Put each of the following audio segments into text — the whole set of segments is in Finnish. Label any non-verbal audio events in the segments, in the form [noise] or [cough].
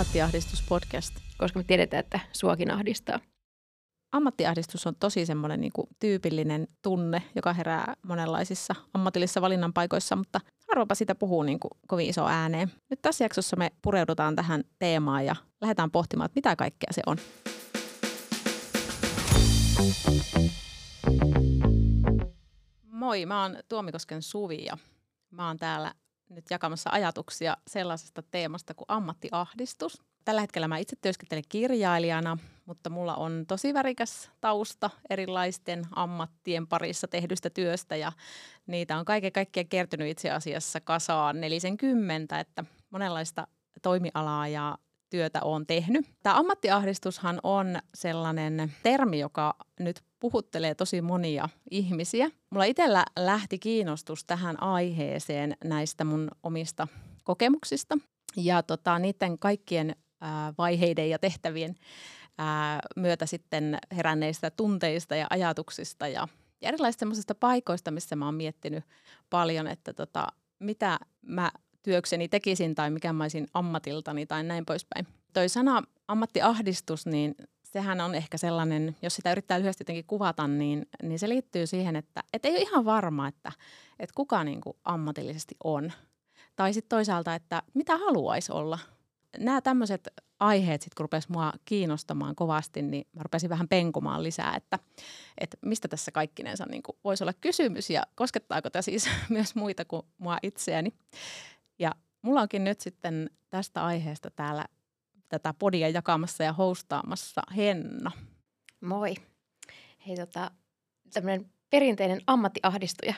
Ammattiahdistuspodcast. koska me tiedetään, että suokin ahdistaa. Ammattiahdistus on tosi semmoinen niin tyypillinen tunne, joka herää monenlaisissa ammatillisissa valinnanpaikoissa, mutta harvapa sitä puhuu niin kuin kovin iso ääneen. Nyt tässä jaksossa me pureudutaan tähän teemaan ja lähdetään pohtimaan, että mitä kaikkea se on. Moi, mä oon Tuomikosken Suvi ja mä oon täällä nyt jakamassa ajatuksia sellaisesta teemasta kuin ammattiahdistus. Tällä hetkellä mä itse työskentelen kirjailijana, mutta mulla on tosi värikäs tausta erilaisten ammattien parissa tehdystä työstä ja niitä on kaiken kaikkiaan kertynyt itse asiassa kasaan 40, että monenlaista toimialaa ja työtä on tehnyt. Tämä ammattiahdistushan on sellainen termi, joka nyt puhuttelee tosi monia ihmisiä. Mulla itsellä lähti kiinnostus tähän aiheeseen näistä mun omista kokemuksista ja tota, niiden kaikkien ää, vaiheiden ja tehtävien ää, myötä sitten heränneistä tunteista ja ajatuksista ja, ja erilaisista paikoista, missä mä oon miettinyt paljon, että tota, mitä mä työkseni tekisin tai mikä mä olisin ammatiltani tai näin poispäin. Toi sana ammattiahdistus, niin sehän on ehkä sellainen, jos sitä yrittää lyhyesti jotenkin kuvata, niin, niin se liittyy siihen, että et ei ole ihan varma, että, että kuka niin kuin ammatillisesti on. Tai sitten toisaalta, että mitä haluaisi olla. Nämä tämmöiset aiheet, sit, kun rupesi mua kiinnostamaan kovasti, niin mä rupesin vähän penkumaan lisää, että, että mistä tässä kaikkinensa niin voisi olla kysymys ja koskettaako tämä siis [laughs] myös muita kuin mua itseäni. Mulla onkin nyt sitten tästä aiheesta täällä tätä podia jakamassa ja hostaamassa Henna. Moi. Hei tota, tämmöinen perinteinen ammattiahdistuja.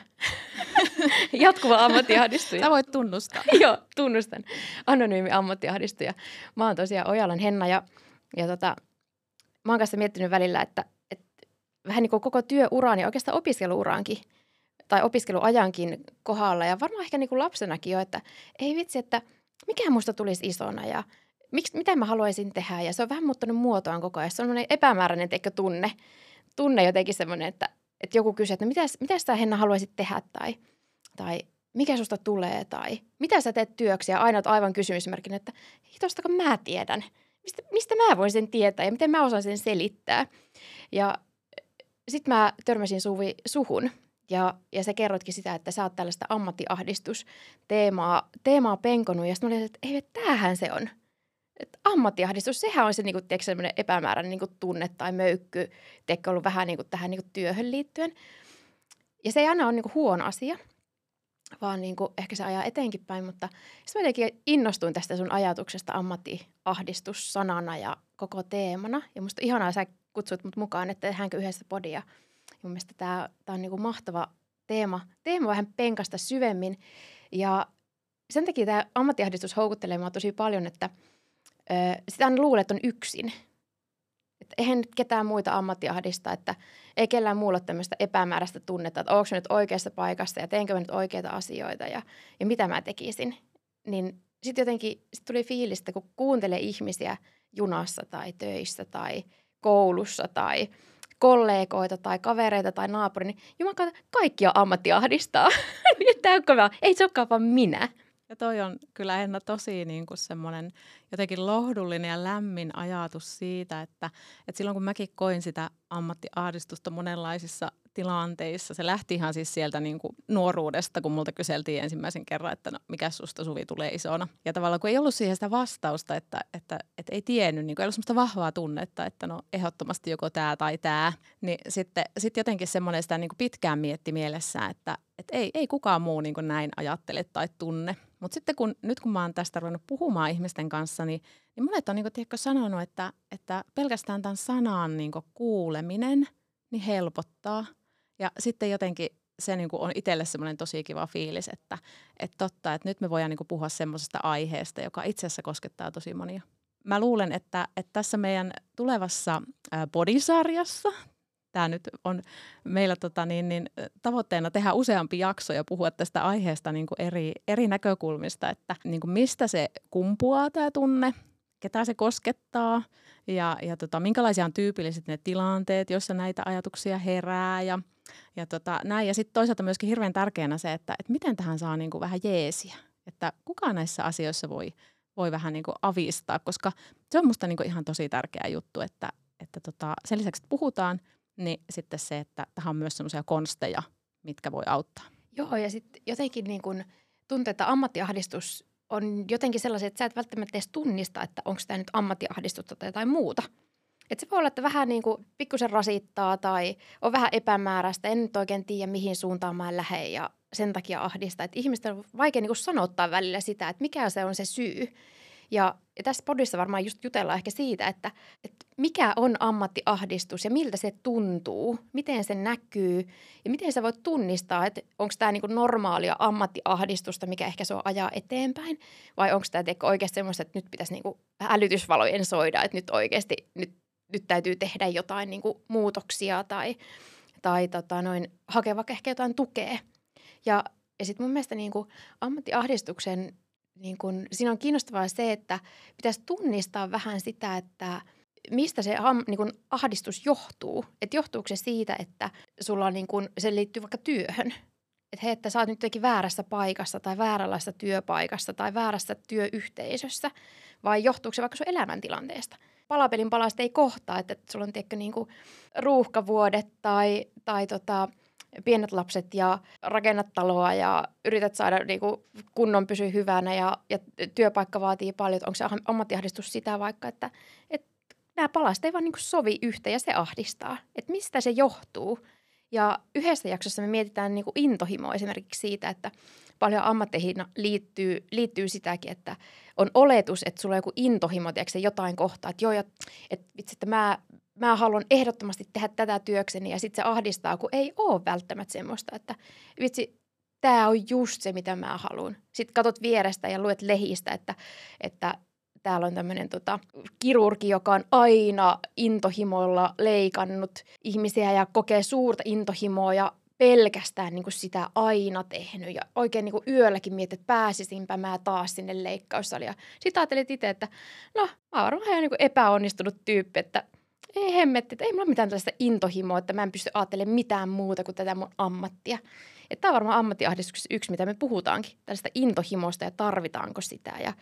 [laughs] Jatkuva ammattiahdistuja. Sä voit tunnustaa. [laughs] Joo, tunnustan. Anonyymi ammattiahdistuja. Mä oon tosiaan Ojalan Henna ja, ja tota, mä oon kanssa miettinyt välillä, että, että vähän niin kuin koko työuraan ja oikeastaan opiskeluuraankin tai opiskeluajankin kohdalla ja varmaan ehkä niin kuin lapsenakin jo, että ei vitsi, että mikä musta tulisi isona ja miksi, mitä mä haluaisin tehdä? Ja se on vähän muuttanut muotoaan koko ajan. Se on epämääräinen teikö tunne, tunne jotenkin semmoinen, että, että joku kysyy, että mitä, mitä sä Henna haluaisit tehdä? Tai, tai mikä susta tulee? Tai mitä sä teet työksi? Ja aina aivan kysymysmerkin, että hitostako mä tiedän, mistä, mistä mä voin sen tietää ja miten mä osaan sen selittää. Ja sitten mä törmäsin Suvi suhun ja, ja sä kerrotkin sitä, että sä oot tällaista ammattiahdistusteemaa teemaa penkonut ja sitten mä olin, että ei, tämähän se on – että ammattiahdistus, sehän on se niin kuin, tiedätkö, epämääräinen niin kuin, tunne tai möykky, tiedätkö, ollut vähän niin kuin, tähän niin kuin, työhön liittyen. Ja se ei aina ole niin kuin, huono asia, vaan niin kuin, ehkä se ajaa eteenkin päin, mutta sitten mä jotenkin innostuin tästä sun ajatuksesta ammattiahdistus sanana ja koko teemana. Ja musta ihanaa, sä kutsut mut mukaan, että tehdäänkö yhdessä podia. Mun mielestä tämä, tämä on niin kuin mahtava teema, teema vähän penkasta syvemmin. Ja sen takia tämä ammattiahdistus houkuttelee mua tosi paljon, että – sitä aina luulee, että on yksin. Että eihän nyt ketään muita ammattiahdista, että ei kellään muulla ole tämmöistä epämääräistä tunnetta, että onko nyt oikeassa paikassa ja teenkö mä nyt oikeita asioita ja, ja mitä mä tekisin. Niin sitten jotenkin sit tuli fiilistä, kun kuuntelee ihmisiä junassa tai töissä tai koulussa tai kollegoita tai kavereita tai naapuri, niin jumakaan kaikkia ammattiahdistaa. [laughs] Niin, Tämä Ei se olekaan vaan minä. Ja toi on kyllä Henna tosi niin kuin semmoinen jotenkin lohdullinen ja lämmin ajatus siitä, että, että silloin kun mäkin koin sitä ammattiahdistusta monenlaisissa tilanteissa, se lähti ihan siis sieltä niin kuin nuoruudesta, kun multa kyseltiin ensimmäisen kerran, että no, mikä susta Suvi tulee isona. Ja tavallaan kun ei ollut siihen sitä vastausta, että, että, että ei tiennyt, niin kuin ei ollut semmoista vahvaa tunnetta, että no ehdottomasti joko tämä tai tämä, niin sitten sit jotenkin semmoinen sitä niin kuin pitkään mietti mielessään, että, että ei, ei kukaan muu niin kuin näin ajattele tai tunne. Mutta sitten kun, nyt kun mä oon tästä ruvennut puhumaan ihmisten kanssa, niin, niin monet on niin kuin, tiedätkö, sanonut, että, että pelkästään tämän sanan niin kuin kuuleminen niin helpottaa. Ja sitten jotenkin se niin kuin on itselle semmoinen tosi kiva fiilis, että, että totta, että nyt me voidaan niin kuin puhua semmoisesta aiheesta, joka itse asiassa koskettaa tosi monia. Mä luulen, että, että tässä meidän tulevassa bodisarjassa tämä nyt on meillä tota, niin, niin, tavoitteena tehdä useampi jakso ja puhua tästä aiheesta niin kuin eri, eri näkökulmista, että niin kuin mistä se kumpuaa tämä tunne, ketä se koskettaa ja, ja tota, minkälaisia on tyypilliset ne tilanteet, joissa näitä ajatuksia herää ja, ja tota, näin. Ja sitten toisaalta myöskin hirveän tärkeänä se, että, että miten tähän saa niin kuin vähän jeesiä, että kuka näissä asioissa voi voi vähän niin kuin avistaa, koska se on musta niin kuin ihan tosi tärkeä juttu, että, että tota, sen lisäksi, että puhutaan, niin sitten se, että tähän on myös semmoisia konsteja, mitkä voi auttaa. Joo, ja sitten jotenkin niin kun tuntuu, että ammattiahdistus on jotenkin sellaisia, että sä et välttämättä edes tunnista, että onko tämä nyt ammattiahdistusta tai jotain muuta. Et se voi olla, että vähän niin kuin pikkusen rasittaa tai on vähän epämääräistä, en nyt oikein tiedä mihin suuntaan mä lähden ja sen takia ahdistaa. Että ihmisten on vaikea niin kuin sanottaa välillä sitä, että mikä se on se syy. Ja, ja tässä podissa varmaan just jutellaan ehkä siitä, että, että mikä on ammattiahdistus ja miltä se tuntuu, miten se näkyy ja miten sä voit tunnistaa, että onko tämä niinku normaalia ammattiahdistusta, mikä ehkä se ajaa eteenpäin vai onko tämä oikeasti semmoista, että nyt pitäisi niinku älytysvalojen soida, että nyt oikeasti nyt, nyt täytyy tehdä jotain niinku muutoksia tai, tai tota noin, hakea vaikka ehkä jotain tukea. Ja, ja sitten mun mielestä niinku ammattiahdistuksen niin kun, siinä on kiinnostavaa se, että pitäisi tunnistaa vähän sitä, että mistä se niin kun, ahdistus johtuu. Että johtuuko se siitä, että sulla on, niin kun, se liittyy vaikka työhön. Että hei, että sä oot nyt jotenkin väärässä paikassa tai vääränlaista työpaikassa tai väärässä työyhteisössä. Vai johtuuko se vaikka sun elämäntilanteesta? Palapelin palasta ei kohtaa, että sulla on tiedätkö, niin kuin ruuhkavuodet tai, tai tota, pienet lapset ja rakennat taloa ja yrität saada niin kuin kunnon pysyä hyvänä ja, ja työpaikka vaatii paljon. Onko se ammattiahdistus sitä vaikka, että, että nämä palaset ei vaan niin sovi yhteen ja se ahdistaa. Että mistä se johtuu? Ja yhdessä jaksossa me mietitään niin kuin intohimoa esimerkiksi siitä, että paljon ammatteihin liittyy, liittyy sitäkin, että on oletus, että sulla on joku intohimo, tiedätkö, jotain kohtaa, että joo, että vitsi, että mä, mä haluan ehdottomasti tehdä tätä työkseni ja sitten se ahdistaa, kun ei ole välttämättä semmoista, että vitsi, tämä on just se, mitä mä haluan. Sitten katot vierestä ja luet lehistä, että, että täällä on tämmöinen tota, kirurgi, joka on aina intohimoilla leikannut ihmisiä ja kokee suurta intohimoa ja pelkästään niin kuin sitä aina tehnyt ja oikein niin kuin yölläkin mietit, että pääsisinpä mä taas sinne leikkaussaliin. Sitten ajattelit itse, että no mä oon ihan niin epäonnistunut tyyppi, että ei hemmetti, että ei mulla mitään tällaista intohimoa, että mä en pysty ajattelemaan mitään muuta kuin tätä mun ammattia. Että tämä on varmaan ammattiahdistuksessa yksi, mitä me puhutaankin, tällaista intohimosta ja tarvitaanko sitä ja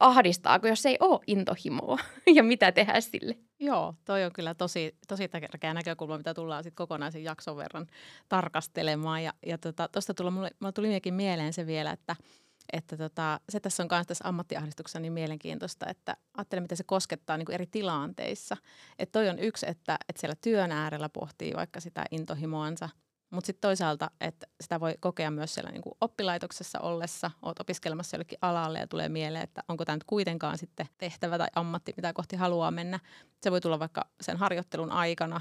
ahdistaako, jos ei ole intohimoa [laughs] ja mitä tehdä sille. Joo, toi on kyllä tosi, tosi tärkeä näkökulma, mitä tullaan sitten kokonaisen jakson verran tarkastelemaan. Ja, ja tuosta tota, tuli, mulle tuli mieleen se vielä, että – että tota, se tässä on myös tässä ammattiahdistuksessa niin mielenkiintoista, että ajattelen, miten se koskettaa niin kuin eri tilanteissa. Että toi on yksi, että, että siellä työn äärellä pohtii vaikka sitä intohimoansa, mutta sitten toisaalta, että sitä voi kokea myös siellä niin kuin oppilaitoksessa ollessa, oot opiskelemassa jollekin alalle ja tulee mieleen, että onko tämä nyt kuitenkaan sitten tehtävä tai ammatti, mitä kohti haluaa mennä. Se voi tulla vaikka sen harjoittelun aikana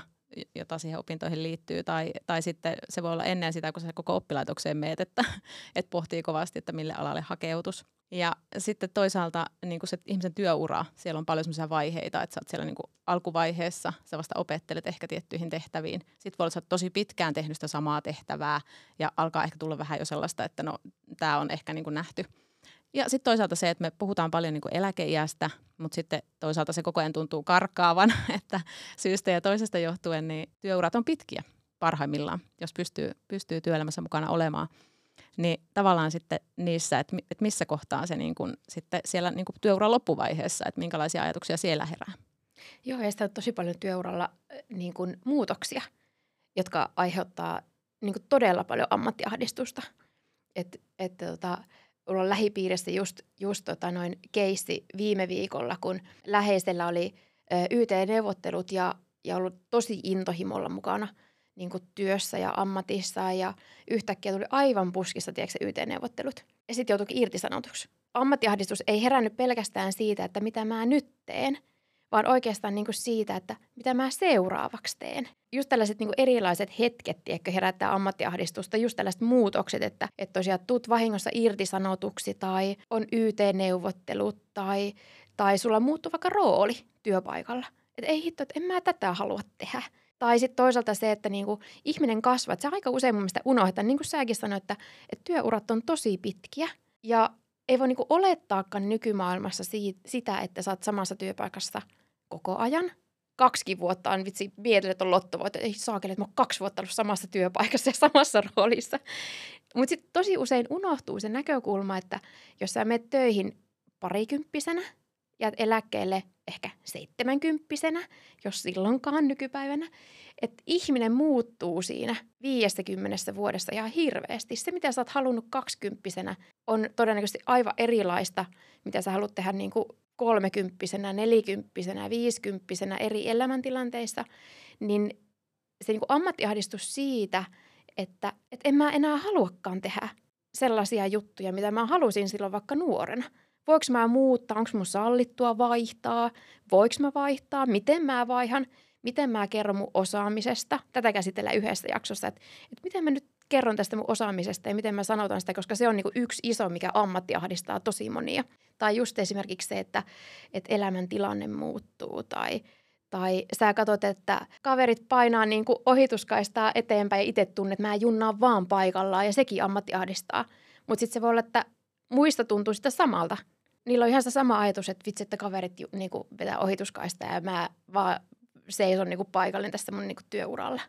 jota siihen opintoihin liittyy, tai, tai sitten se voi olla ennen sitä, kun se koko oppilaitokseen meet, että, [laughs] että pohtii kovasti, että mille alalle hakeutus. Ja sitten toisaalta niin kuin se ihmisen työura, siellä on paljon sellaisia vaiheita, että sä oot siellä niin kuin alkuvaiheessa, sä vasta opettelet ehkä tiettyihin tehtäviin. Sitten voi olla, että sä oot tosi pitkään tehnyt sitä samaa tehtävää ja alkaa ehkä tulla vähän jo sellaista, että no tämä on ehkä niin kuin nähty – ja sitten toisaalta se, että me puhutaan paljon niin kuin eläkeiästä, mutta sitten toisaalta se koko ajan tuntuu karkaavan, [laughs] että syystä ja toisesta johtuen niin työurat on pitkiä parhaimmillaan, jos pystyy, pystyy työelämässä mukana olemaan. Niin tavallaan sitten niissä, että, että missä kohtaa se niin kuin, sitten siellä niin kuin työuran loppuvaiheessa, että minkälaisia ajatuksia siellä herää. Joo, ja sitä on tosi paljon työuralla niin kuin muutoksia, jotka aiheuttaa niin kuin todella paljon ammattiahdistusta. Että et, tota, mulla on lähipiirissä just, just tota noin keissi viime viikolla, kun läheisellä oli YT-neuvottelut ja, ja ollut tosi intohimolla mukana niin kuin työssä ja ammatissa ja yhtäkkiä tuli aivan puskista, tiedätkö, YT-neuvottelut. Ja sitten joutuikin irtisanotuksi. Ammattiahdistus ei herännyt pelkästään siitä, että mitä mä nyt teen – vaan oikeastaan niin kuin siitä, että mitä mä seuraavaksi teen. Just tällaiset niin kuin erilaiset hetket, tiedätkö, herättää ammattiahdistusta, just tällaiset muutokset, että, että tosiaan tuut vahingossa irtisanotuksi tai on YT-neuvottelut tai, tai sulla muuttuu vaikka rooli työpaikalla. Että ei hitto, että en mä tätä halua tehdä. Tai sitten toisaalta se, että niinku ihminen kasvaa. Se aika usein mun mielestä unohdetaan, niin kuin säkin sanoit, että, että työurat on tosi pitkiä. Ja ei voi niinku olettaakaan nykymaailmassa siitä, sitä, että sä oot samassa työpaikassa – koko ajan. Kaksi vuotta on vitsi, mietin, on lottovoitto. Ei saakeli, että mä oon kaksi vuotta ollut samassa työpaikassa ja samassa roolissa. Mutta sitten tosi usein unohtuu se näkökulma, että jos sä menet töihin parikymppisenä ja eläkkeelle ehkä seitsemänkymppisenä, jos silloinkaan nykypäivänä. Että ihminen muuttuu siinä 50 vuodessa ihan hirveästi. Se, mitä sä oot halunnut kaksikymppisenä, on todennäköisesti aivan erilaista, mitä sä haluat tehdä niin kuin kolmekymppisenä, nelikymppisenä, viisikymppisenä eri elämäntilanteissa. Niin se niin kuin ammattiahdistus siitä, että, että en mä enää haluakaan tehdä sellaisia juttuja, mitä mä halusin silloin vaikka nuorena – Voinko mä muuttaa, onko mun sallittua vaihtaa, voiko mä vaihtaa, miten mä vaihan, miten mä kerron mun osaamisesta. Tätä käsitellään yhdessä jaksossa, että, että miten mä nyt kerron tästä mun osaamisesta ja miten mä sanotan sitä, koska se on niin yksi iso, mikä ammatti ahdistaa tosi monia. Tai just esimerkiksi se, että, että elämän tilanne muuttuu tai, tai sä katsot, että kaverit painaa niin kuin ohituskaistaa eteenpäin ja itse tunnet, että mä junnaan vaan paikallaan ja sekin ammatti ahdistaa. Mutta sitten se voi olla, että muista tuntuu sitä samalta – niillä on ihan se sama ajatus, että vitsi, että kaverit ju, niinku, vetää ohituskaista ja mä vaan seison niinku, paikallinen tästä mun niinku, työuralla.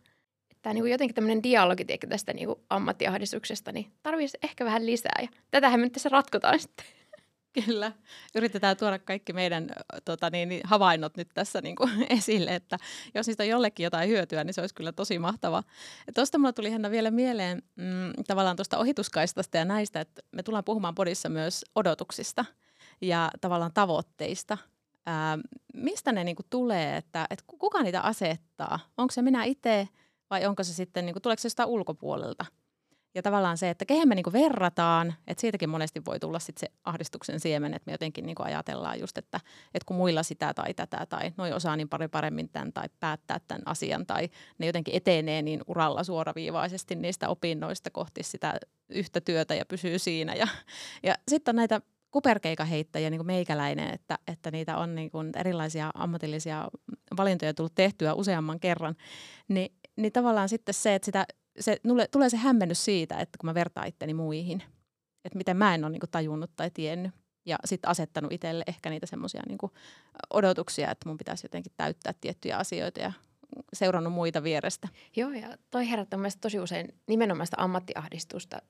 Tämä niinku, jotenkin tämmöinen dialogi tästä niinku, ammattiahdistuksesta, niin tarvitsisi ehkä vähän lisää. Ja tätähän me nyt tässä ratkotaan sitten. Kyllä. Yritetään tuoda kaikki meidän tota, niin, niin, havainnot nyt tässä niin kuin, [laughs] esille, että jos niistä on jollekin jotain hyötyä, niin se olisi kyllä tosi mahtavaa. Tuosta mulla tuli Henna vielä mieleen mm, tavallaan tuosta ohituskaistasta ja näistä, että me tullaan puhumaan podissa myös odotuksista – ja tavallaan tavoitteista. Ää, mistä ne niinku tulee, että, että kuka niitä asettaa? Onko se minä itse vai onko se sitten, niinku, tuleeko se sitä ulkopuolelta? Ja tavallaan se, että kehen me niinku verrataan, että siitäkin monesti voi tulla sit se ahdistuksen siemen, että me jotenkin niinku ajatellaan just, että, että kun muilla sitä tai tätä tai noi osaa niin paljon paremmin tämän tai päättää tämän asian tai ne jotenkin etenee niin uralla suoraviivaisesti niistä opinnoista kohti sitä yhtä työtä ja pysyy siinä. Ja, ja sitten on näitä kuperkeikaheittäjiä, niin kuin meikäläinen, että, että niitä on niin kuin erilaisia ammatillisia valintoja tullut tehtyä useamman kerran, niin, niin tavallaan sitten se, että sitä, se, nulle, tulee se hämmennys siitä, että kun mä vertaan itteni muihin, että miten mä en ole niin kuin tajunnut tai tiennyt ja sitten asettanut itselle ehkä niitä semmoisia niin odotuksia, että mun pitäisi jotenkin täyttää tiettyjä asioita ja seurannut muita vierestä. Joo, ja toi herättää mielestäni tosi usein nimenomaan sitä ammattiahdistusta.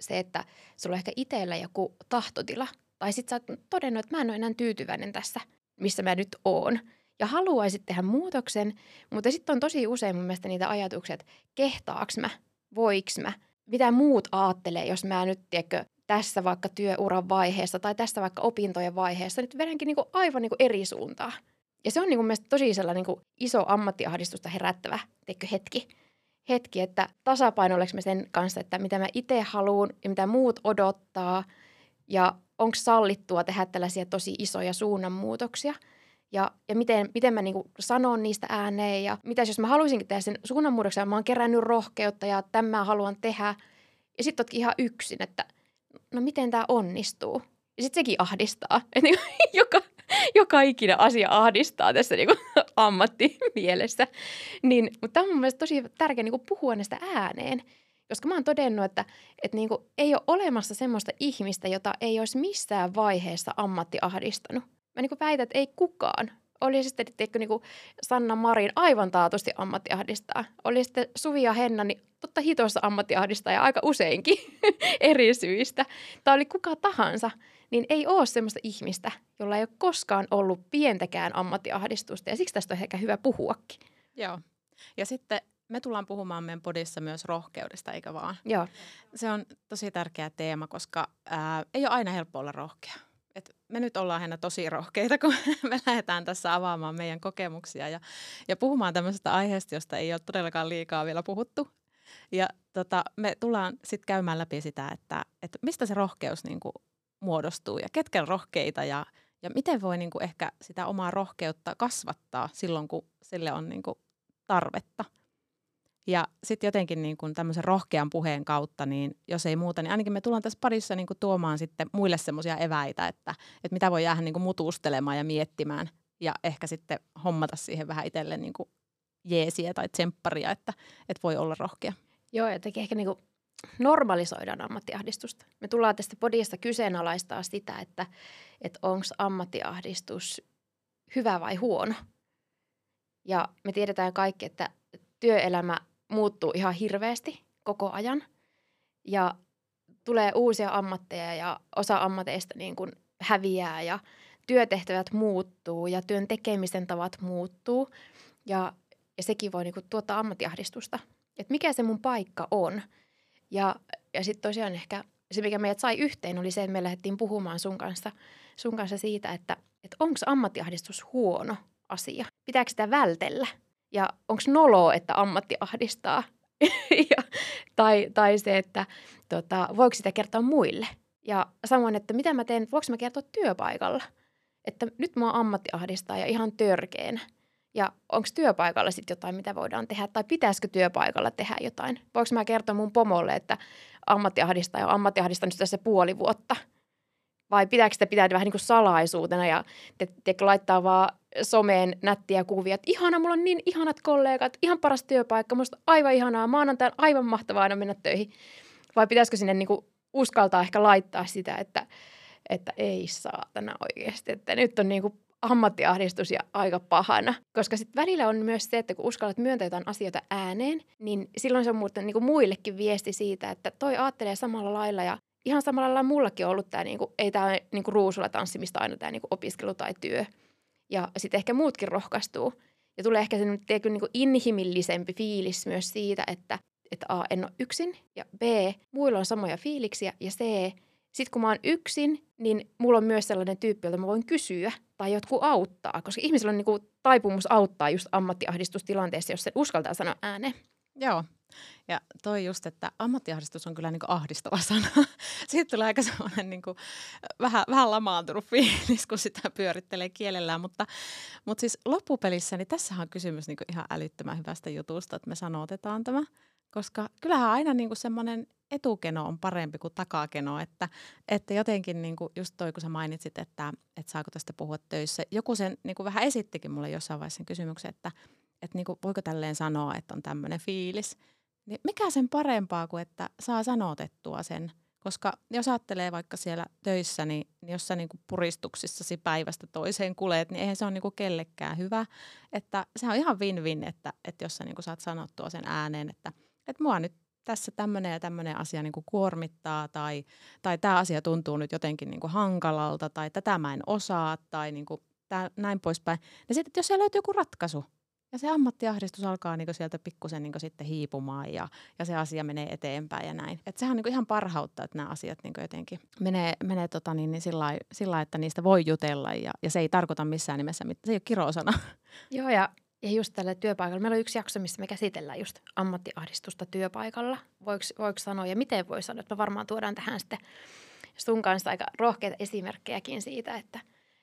Se, että sulla on ehkä itsellä joku tahtotila – tai sitten sä oot todennut, että mä en ole enää tyytyväinen tässä, missä mä nyt oon. Ja haluaisit tehdä muutoksen, mutta sitten on tosi usein mun mielestä niitä ajatuksia, että kehtaaks mä, voiks mä, mitä muut aattelee, jos mä nyt, tiedätkö, tässä vaikka työuran vaiheessa tai tässä vaikka opintojen vaiheessa nyt vedänkin niinku aivan niinku eri suuntaan. Ja se on niinku mielestäni tosi sellainen niinku iso ammattiahdistusta herättävä tiedätkö, hetki. Hetki, että tasapainoilleko me sen kanssa, että mitä mä itse haluan ja mitä muut odottaa. Ja onko sallittua tehdä tällaisia tosi isoja suunnanmuutoksia ja, ja miten, miten mä niinku sanon niistä ääneen ja mitä jos mä haluaisinkin tehdä sen suunnanmuutoksen ja mä oon kerännyt rohkeutta ja tämä haluan tehdä ja sitten ootkin ihan yksin, että no miten tämä onnistuu. Ja sitten sekin ahdistaa, [laughs] että niinku joka, joka ikinen asia ahdistaa tässä niinku [laughs] ammattimielessä. Niin, mutta tämä on mun mielestä tosi tärkeää niinku puhua näistä ääneen – koska mä oon todennut, että, että niin kuin ei ole olemassa semmoista ihmistä, jota ei olisi missään vaiheessa ammatti ahdistanut. Mä niin kuin väitän, että ei kukaan. Oli sitten teikö, niin kuin Sanna Marin aivan taatusti ammattiahdistaa. Oli sitten Suvi ja Henna, niin totta hitossa ammattiahdistaa ja aika useinkin [laughs] eri syistä. Tai oli kuka tahansa, niin ei ole semmoista ihmistä, jolla ei ole koskaan ollut pientäkään ammattiahdistusta. Ja siksi tästä on ehkä hyvä puhuakin. Joo. Ja sitten me tullaan puhumaan meidän podissa myös rohkeudesta, eikä vaan? Joo. Se on tosi tärkeä teema, koska ää, ei ole aina helppo olla rohkea. Et me nyt ollaan hänä tosi rohkeita, kun [laughs] me lähdetään tässä avaamaan meidän kokemuksia ja, ja puhumaan tämmöisestä aiheesta, josta ei ole todellakaan liikaa vielä puhuttu. Ja tota, me tullaan sitten käymään läpi sitä, että, että mistä se rohkeus niin kuin muodostuu ja ketkä on rohkeita ja, ja miten voi niin kuin ehkä sitä omaa rohkeutta kasvattaa silloin, kun sille on niin kuin tarvetta. Ja sitten jotenkin niin kuin tämmöisen rohkean puheen kautta, niin jos ei muuta, niin ainakin me tullaan tässä parissa niin kuin tuomaan sitten muille semmoisia eväitä, että, että mitä voi jäädä niin kuin mutustelemaan ja miettimään ja ehkä sitten hommata siihen vähän itselle niin kuin jeesiä tai tsempparia, että, että voi olla rohkea. Joo, jotenkin ehkä niin kuin normalisoidaan ammattiahdistusta. Me tullaan tästä podista kyseenalaistaa sitä, että, että onko ammattiahdistus hyvä vai huono. Ja me tiedetään kaikki, että työelämä muuttuu ihan hirveästi koko ajan ja tulee uusia ammatteja ja osa ammateista niin kuin häviää ja työtehtävät muuttuu ja työn tekemisen tavat muuttuu. Ja, ja sekin voi niin kuin, tuottaa ammattiahdistusta. Että mikä se mun paikka on. Ja, ja sitten tosiaan ehkä se, mikä meidät sai yhteen, oli se, että me lähdettiin puhumaan sun kanssa, sun kanssa siitä, että, että onko ammattiahdistus huono asia. Pitääkö sitä vältellä? Ja onko noloa, että ammatti ahdistaa? [laughs] ja, tai, tai se, että tota, voiko sitä kertoa muille? Ja samoin, että mitä mä teen, voiko mä kertoa työpaikalla? Että nyt mua ammatti ahdistaa ja ihan törkeen. Ja onko työpaikalla sitten jotain, mitä voidaan tehdä? Tai pitäisikö työpaikalla tehdä jotain? Voinko mä kertoa mun pomolle, että ammatti ahdistaa ja ammatti ahdistanut tässä puoli vuotta? Vai pitääkö sitä pitää vähän niin kuin salaisuutena ja te, te laittaa vaan someen nättiä kuvia, että ihana, mulla on niin ihanat kollegat, ihan paras työpaikka, musta aivan ihanaa, maanantaina aivan mahtavaa aina mennä töihin. Vai pitäisikö sinne niin kuin uskaltaa ehkä laittaa sitä, että, että ei saatana oikeasti, että nyt on niin kuin ammattiahdistus ja aika pahana. Koska sitten välillä on myös se, että kun uskallat myöntää jotain asioita ääneen, niin silloin se on muuten niin kuin muillekin viesti siitä, että toi ajattelee samalla lailla ja ihan samalla lailla mullakin on ollut tämä, niin kuin, ei tämä niin kuin ruusulla tanssimista aina tämä niin kuin opiskelu tai työ. Ja sitten ehkä muutkin rohkaistuu. Ja tulee ehkä se niin kuin inhimillisempi fiilis myös siitä, että, että A, en ole yksin ja B, muilla on samoja fiiliksiä ja C, sitten kun mä oon yksin, niin mulla on myös sellainen tyyppi, jolta mä voin kysyä tai jotkut auttaa. Koska ihmisillä on niinku taipumus auttaa just ammattiahdistustilanteessa, jos se uskaltaa sanoa ääneen. Joo. Ja toi just, että ammattiahdistus on kyllä niin ahdistava sana. [laughs] Siitä tulee aika semmoinen niin vähän, vähän lamaantunut fiilis, kun sitä pyörittelee kielellään. Mutta, mutta siis loppupelissä, niin tässä on kysymys niin ihan älyttömän hyvästä jutusta, että me sanotetaan tämä. Koska kyllähän aina niin semmoinen etukeno on parempi kuin takakeno, että, että jotenkin niin just toi, kun sä mainitsit, että, että saako tästä puhua töissä. Joku sen niin vähän esittikin mulle jossain vaiheessa sen kysymyksen, että, että niin voiko tälleen sanoa, että on tämmöinen fiilis. Niin mikä sen parempaa kuin, että saa sanotettua sen – koska jos ajattelee vaikka siellä töissä, niin, niin jos sä niin kuin puristuksissasi päivästä toiseen kuleet, niin eihän se ole niin kuin kellekään hyvä. Että se on ihan win-win, että, että jos sä niin kuin saat sanottua sen ääneen, että, että mua nyt tässä tämmöinen ja tämmöinen asia niin kuin kuormittaa tai, tai tämä asia tuntuu nyt jotenkin niin kuin hankalalta tai tätä mä en osaa tai niin kuin tää, näin poispäin. Ja sitten, jos siellä löytyy joku ratkaisu, ja se ammattiahdistus alkaa niinku sieltä pikkusen niinku sitten hiipumaan ja, ja se asia menee eteenpäin ja näin. Et sehän on niinku ihan parhautta, että nämä asiat niinku jotenkin menee, menee tota niin, niin sillä, sillä että niistä voi jutella ja, ja se ei tarkoita missään nimessä, se ei ole kirosana. [laughs] Joo ja ja just tällä työpaikalla. Meillä on yksi jakso, missä me käsitellään just ammattiahdistusta työpaikalla. Voiko, voiko sanoa ja miten voi sanoa, että me varmaan tuodaan tähän sitten sun kanssa aika rohkeita esimerkkejäkin siitä, että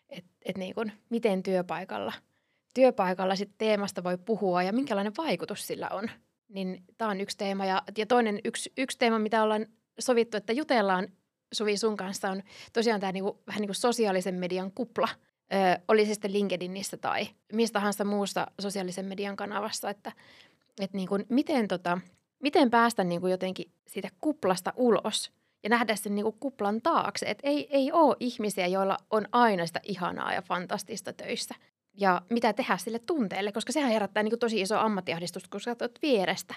et, et niin kuin, miten työpaikalla – työpaikalla sit teemasta voi puhua ja minkälainen vaikutus sillä on. Niin tämä on yksi teema. Ja, ja toinen yksi, yksi teema, mitä ollaan sovittu, että jutellaan Suvi sun kanssa, on tosiaan tämä niinku, vähän niin kuin sosiaalisen median kupla. Ö, oli se sitten LinkedInissä tai mistä tahansa muusta sosiaalisen median kanavassa, että, että niin kuin, miten, tota, miten päästä niin kuin jotenkin siitä kuplasta ulos ja nähdä sen niin kuin kuplan taakse. Että ei, ei ole ihmisiä, joilla on aina sitä ihanaa ja fantastista töissä – ja mitä tehdä sille tunteelle, koska sehän herättää niin kuin tosi iso ammattiahdistusta, kun sä oot vierestä.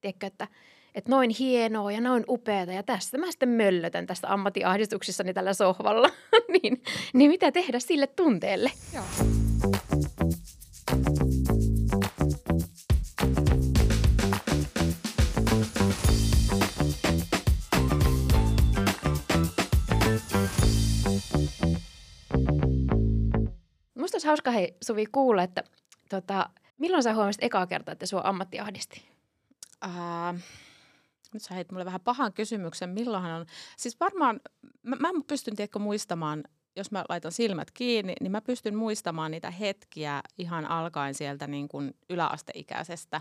Tiedätkö, että, että noin hienoa ja noin upeata ja tässä mä sitten möllötän tässä ammattiahdistuksissani tällä sohvalla. [laughs] niin, niin mitä tehdä sille tunteelle? Joo. Hauska hei Suvi kuulla, että tota, milloin sä huomasit ekaa kertaa, että sua ammatti ahdisti? Uh, nyt sä heit mulle vähän pahan kysymyksen, milloinhan on. Siis varmaan, mä, mä pystyn tiedätkö muistamaan, jos mä laitan silmät kiinni, niin mä pystyn muistamaan niitä hetkiä ihan alkaen sieltä niin kuin yläasteikäisestä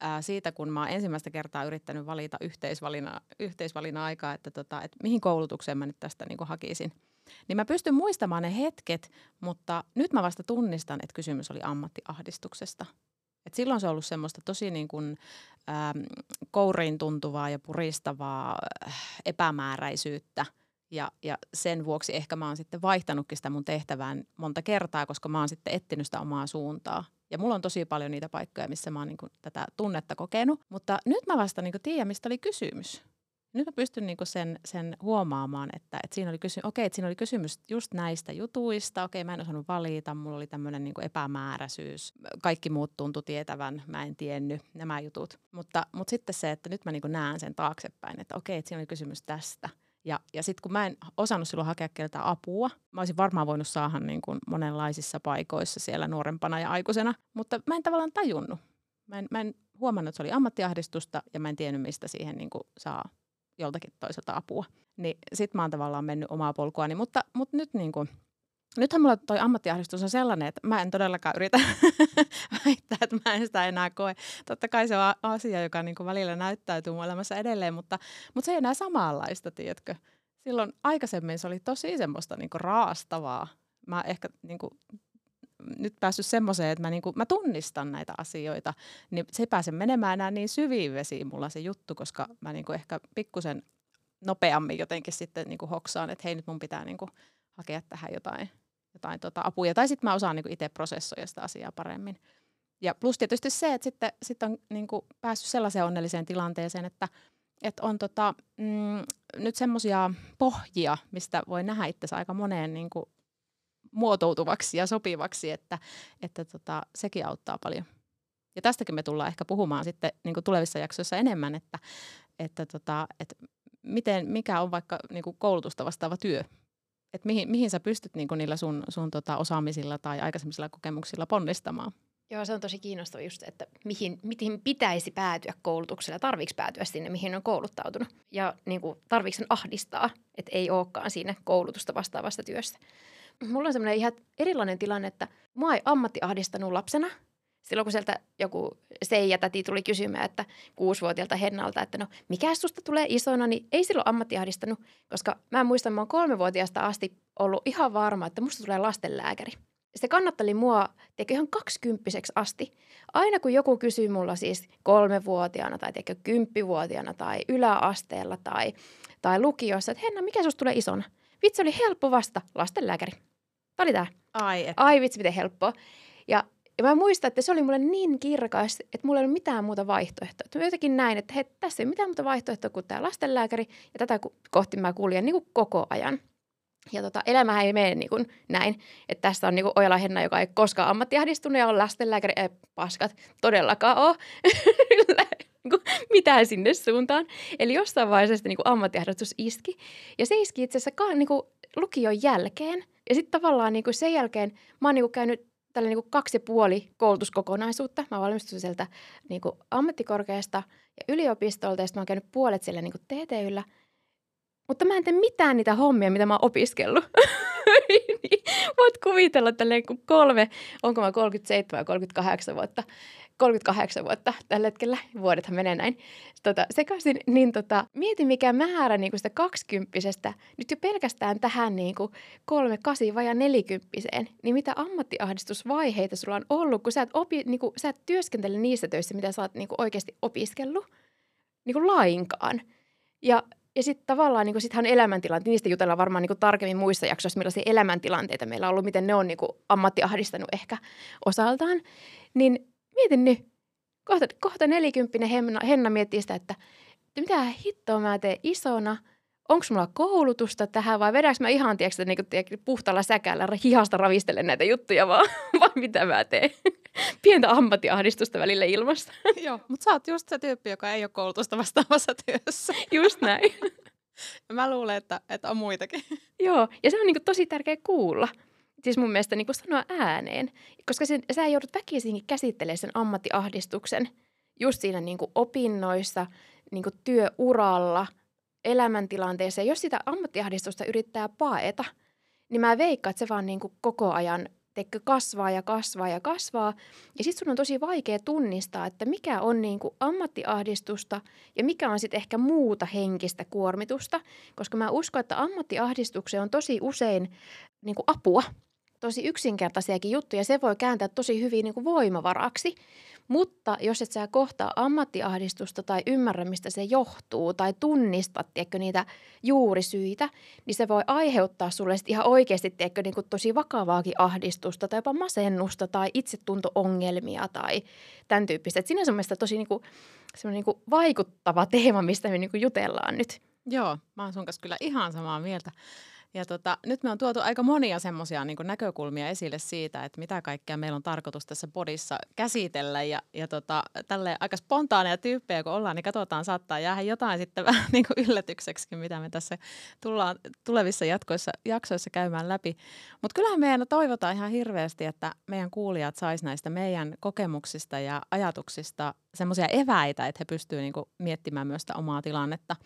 ää, siitä, kun mä oon ensimmäistä kertaa yrittänyt valita yhteisvalina, yhteisvalina aikaa, että, tota, että mihin koulutukseen mä nyt tästä niin kuin hakisin – niin mä pystyn muistamaan ne hetket, mutta nyt mä vasta tunnistan, että kysymys oli ammattiahdistuksesta. Et silloin se on ollut semmoista tosi niin kuin, ähm, kouriin tuntuvaa ja puristavaa äh, epämääräisyyttä. Ja, ja sen vuoksi ehkä mä oon sitten vaihtanutkin sitä mun tehtävään monta kertaa, koska mä oon sitten etsinyt sitä omaa suuntaa. Ja mulla on tosi paljon niitä paikkoja, missä mä oon niin kuin tätä tunnetta kokenut. Mutta nyt mä vasta niin tiedän, mistä oli kysymys. Nyt mä pystyn niinku sen, sen huomaamaan, että, että siinä, oli kysy- okay, että siinä oli kysymys just näistä jutuista. Okei, okay, mä en osannut valita, mulla oli tämmöinen niinku epämääräisyys. Kaikki muut tuntui tietävän, mä en tiennyt nämä jutut. Mutta, mutta sitten se, että nyt mä niinku näen sen taaksepäin, että okei, okay, siinä oli kysymys tästä. Ja, ja sitten kun mä en osannut silloin hakea keltä apua, mä olisin varmaan voinut saada niin kuin monenlaisissa paikoissa siellä nuorempana ja aikuisena, mutta mä en tavallaan tajunnut. Mä en, mä en huomannut, että se oli ammattiahdistusta ja mä en tiennyt, mistä siihen niin kuin saa joltakin toiselta apua. Niin sit mä oon tavallaan mennyt omaa polkuani, mutta, mutta nyt niin kuin, Nythän mulla toi ammattiahdistus on sellainen, että mä en todellakaan yritä [laughs] väittää, että mä en sitä enää koe. Totta kai se on asia, joka niin kuin välillä näyttäytyy mun elämässä edelleen, mutta, mutta se ei enää samanlaista, tiedätkö. Silloin aikaisemmin se oli tosi semmoista niin kuin raastavaa. Mä ehkä niin kuin, nyt päässyt semmoiseen, että mä, niin kuin, mä tunnistan näitä asioita, niin se ei pääse menemään enää niin syviin vesiin mulla se juttu, koska mä niin kuin ehkä pikkusen nopeammin jotenkin sitten niin kuin hoksaan, että hei nyt mun pitää niin kuin hakea tähän jotain, jotain tota apuja. Tai sitten mä osaan niin itse prosessoida sitä asiaa paremmin. Ja plus tietysti se, että sitten sit on niin kuin päässyt sellaiseen onnelliseen tilanteeseen, että, että on tota, mm, nyt semmoisia pohjia, mistä voi nähdä itse aika moneen niin kuin muotoutuvaksi ja sopivaksi, että, että tota, sekin auttaa paljon. Ja tästäkin me tullaan ehkä puhumaan sitten niin tulevissa jaksoissa enemmän, että, että, tota, että miten, mikä on vaikka niin koulutusta vastaava työ. Että mihin, mihin sä pystyt niin niillä sun, sun tota osaamisilla tai aikaisemmilla kokemuksilla ponnistamaan. Joo, se on tosi kiinnostava just, että mihin, mihin pitäisi päätyä koulutuksella, tarviiko päätyä sinne, mihin on kouluttautunut. Ja niin kuin, sen ahdistaa, että ei olekaan siinä koulutusta vastaavasta työstä mulla on semmoinen ihan erilainen tilanne, että mua ei ammatti ahdistanut lapsena. Silloin kun sieltä joku Seija täti tuli kysymään, että kuusivuotiaalta Hennalta, että no mikä susta tulee isona, niin ei silloin ammatti ahdistanut, koska mä muistan, mä oon kolmevuotiaasta asti ollut ihan varma, että musta tulee lastenlääkäri. Se kannatteli mua tiedätkö, ihan kaksikymppiseksi asti. Aina kun joku kysyy mulla siis kolmevuotiaana tai tiedätkö, kymppivuotiaana tai yläasteella tai, tai lukiossa, että Henna, mikä susta tulee isona? Vitsi oli helppo vasta, lastenlääkäri. Tämä oli tämä. Ai, et. Ai vitsi, miten helppoa. Ja, ja mä muistan, että se oli mulle niin kirkas, että mulla ei ollut mitään muuta vaihtoehtoa. Mä jotenkin näin, että hei, tässä ei ole mitään muuta vaihtoehtoa kuin tämä lastenlääkäri. Ja tätä kohti mä kuljen niin kuin koko ajan. Ja tota, elämähän ei mene niin kuin näin, että tässä on niin kuin Ojala Henna, joka ei koskaan ammattiahdistunut ja on lastenlääkäri. Ei, paskat, todellakaan ole. [laughs] [laughs] mitään sinne suuntaan. Eli jossain vaiheessa niin ammattiahdistus iski. Ja se iski itse asiassa niin kuin lukion jälkeen. Ja sitten tavallaan niin kuin sen jälkeen mä oon niin kuin käynyt tällä niin kuin kaksi ja puoli koulutuskokonaisuutta. Mä valmistuin sieltä niin kuin ammattikorkeasta ja yliopistolta ja sitten mä oon käynyt puolet siellä niin kuin TTYllä. Mutta mä en tee mitään niitä hommia, mitä mä oon opiskellut. [laughs] niin, voit kuvitella tälleen kolme, onko mä 37 vai 38 vuotta 38 vuotta tällä hetkellä, vuodethan menee näin, tota, sekaisin, niin tota, mieti mikä määrä niin sitä kaksikymppisestä, nyt jo pelkästään tähän niin kuin kolme, kasi vai nelikymppiseen, niin mitä ammattiahdistusvaiheita sulla on ollut, kun sä et, opi, niin kuin, sä et työskentele niissä töissä, mitä sä oot niin kuin oikeasti opiskellut, niin kuin lainkaan. Ja ja sitten tavallaan niin sittenhän elämäntilanteet, niistä jutellaan varmaan niin tarkemmin muissa jaksoissa, millaisia elämäntilanteita meillä on ollut, miten ne on niin ammattiahdistanut ehkä osaltaan. Niin mietin nyt, kohta, kohta nelikymppinen Henna, Henna miettii sitä, että, että mitä hittoa mä teen isona, onko mulla koulutusta tähän vai vedäks mä ihan tiedätkö, niin kuin, tiedätkö, puhtaalla säkällä hihasta ravistelen näitä juttuja vaan, [laughs] vai mitä mä teen. [laughs] Pientä ammattiahdistusta välillä ilmasta. [laughs] Joo, mutta sä oot just se tyyppi, joka ei ole koulutusta vastaavassa työssä. [laughs] Just näin. Mä luulen, että, että on muitakin. Joo, ja se on niin kuin, tosi tärkeä kuulla siis mun mielestä niin sanoa ääneen, koska sen, sä joudut väkisinkin käsittelemään sen ammattiahdistuksen just siinä niin kuin opinnoissa, niin kuin työuralla, elämäntilanteessa. Ja jos sitä ammattiahdistusta yrittää paeta, niin mä veikkaan, että se vaan niin kuin koko ajan teikö, kasvaa ja kasvaa ja kasvaa. Ja sitten sun on tosi vaikea tunnistaa, että mikä on niin kuin ammattiahdistusta ja mikä on sitten ehkä muuta henkistä kuormitusta. Koska mä uskon, että ammattiahdistukseen on tosi usein niin kuin apua – tosi yksinkertaisiakin juttuja. Se voi kääntää tosi hyvin niin kuin voimavaraksi. Mutta jos et sä kohtaa ammattiahdistusta tai ymmärrä, mistä se johtuu tai tunnistat tiedätkö, niitä juurisyitä, niin se voi aiheuttaa sulle sit ihan oikeasti tiedätkö, niin kuin tosi vakavaakin ahdistusta tai jopa masennusta tai itsetunto-ongelmia tai tämän tyyppistä. Et siinä on mielestäni tosi niin kuin, niin kuin vaikuttava teema, mistä me niin kuin jutellaan nyt. Joo, mä oon sun kanssa kyllä ihan samaa mieltä. Ja tota, nyt me on tuotu aika monia semmoisia niin näkökulmia esille siitä, että mitä kaikkea meillä on tarkoitus tässä podissa käsitellä. Ja, ja tota, tälle aika spontaaneja tyyppejä kun ollaan, niin katsotaan, saattaa jäädä jotain sitten vähän [laughs] niin yllätykseksi, mitä me tässä tullaan tulevissa jatkoissa, jaksoissa käymään läpi. Mutta kyllähän meidän toivotaan ihan hirveästi, että meidän kuulijat sais näistä meidän kokemuksista ja ajatuksista semmoisia eväitä, että he pystyvät niin miettimään myös sitä omaa tilannetta.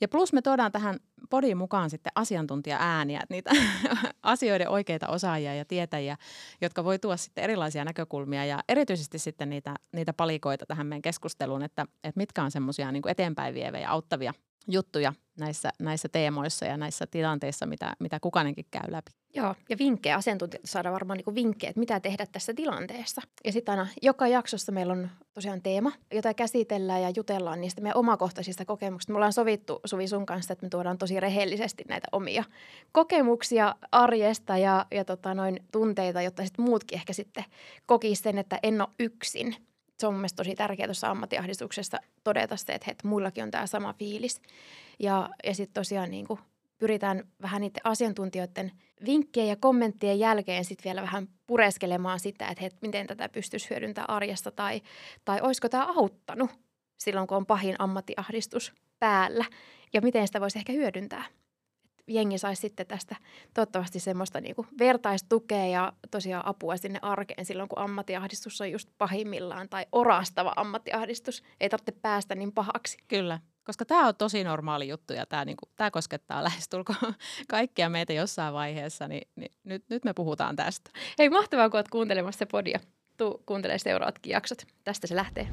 Ja plus me tuodaan tähän podiin mukaan sitten asiantuntija-ääniä, niitä [laughs] asioiden oikeita osaajia ja tietäjiä, jotka voi tuoda sitten erilaisia näkökulmia ja erityisesti sitten niitä, niitä palikoita tähän meidän keskusteluun, että, että mitkä on semmoisia niin eteenpäin vievejä, auttavia juttuja näissä, näissä teemoissa ja näissä tilanteissa, mitä, mitä kukainenkin käy läpi. Joo, ja vinkkejä asiantuntijat saada varmaan niin vinkkejä, että mitä tehdä tässä tilanteessa. Ja sitten aina joka jaksossa meillä on tosiaan teema, jota käsitellään ja jutellaan niistä meidän omakohtaisista kokemuksista. Me ollaan sovittu Suvi sun kanssa, että me tuodaan tosi rehellisesti näitä omia kokemuksia arjesta ja, ja tota noin tunteita, jotta sitten muutkin ehkä sitten kokisivat sen, että en ole yksin. Se on mun mielestä tosi tärkeää tuossa ammattiahdistuksesta todeta se, että, että muillakin on tämä sama fiilis. Ja, ja sitten tosiaan niin kuin pyritään vähän niiden asiantuntijoiden vinkkejä ja kommenttien jälkeen sitten vielä vähän pureskelemaan sitä, että hei, miten tätä pystyisi hyödyntämään arjesta tai, tai olisiko tämä auttanut silloin, kun on pahin ammattiahdistus päällä ja miten sitä voisi ehkä hyödyntää. Jengi saisi sitten tästä toivottavasti semmoista niin kuin vertaistukea ja tosiaan apua sinne arkeen silloin, kun ammattiahdistus on just pahimmillaan tai orastava ammattiahdistus. Ei tarvitse päästä niin pahaksi. Kyllä, koska tämä on tosi normaali juttu ja tämä, niinku, tämä koskettaa [laughs] lähestulkoon kaikkia meitä jossain vaiheessa, niin, niin nyt, nyt me puhutaan tästä. Hei, mahtavaa, kun olet kuuntelemassa podia. Tuu kuuntelemaan seuraavatkin jaksot. Tästä se lähtee.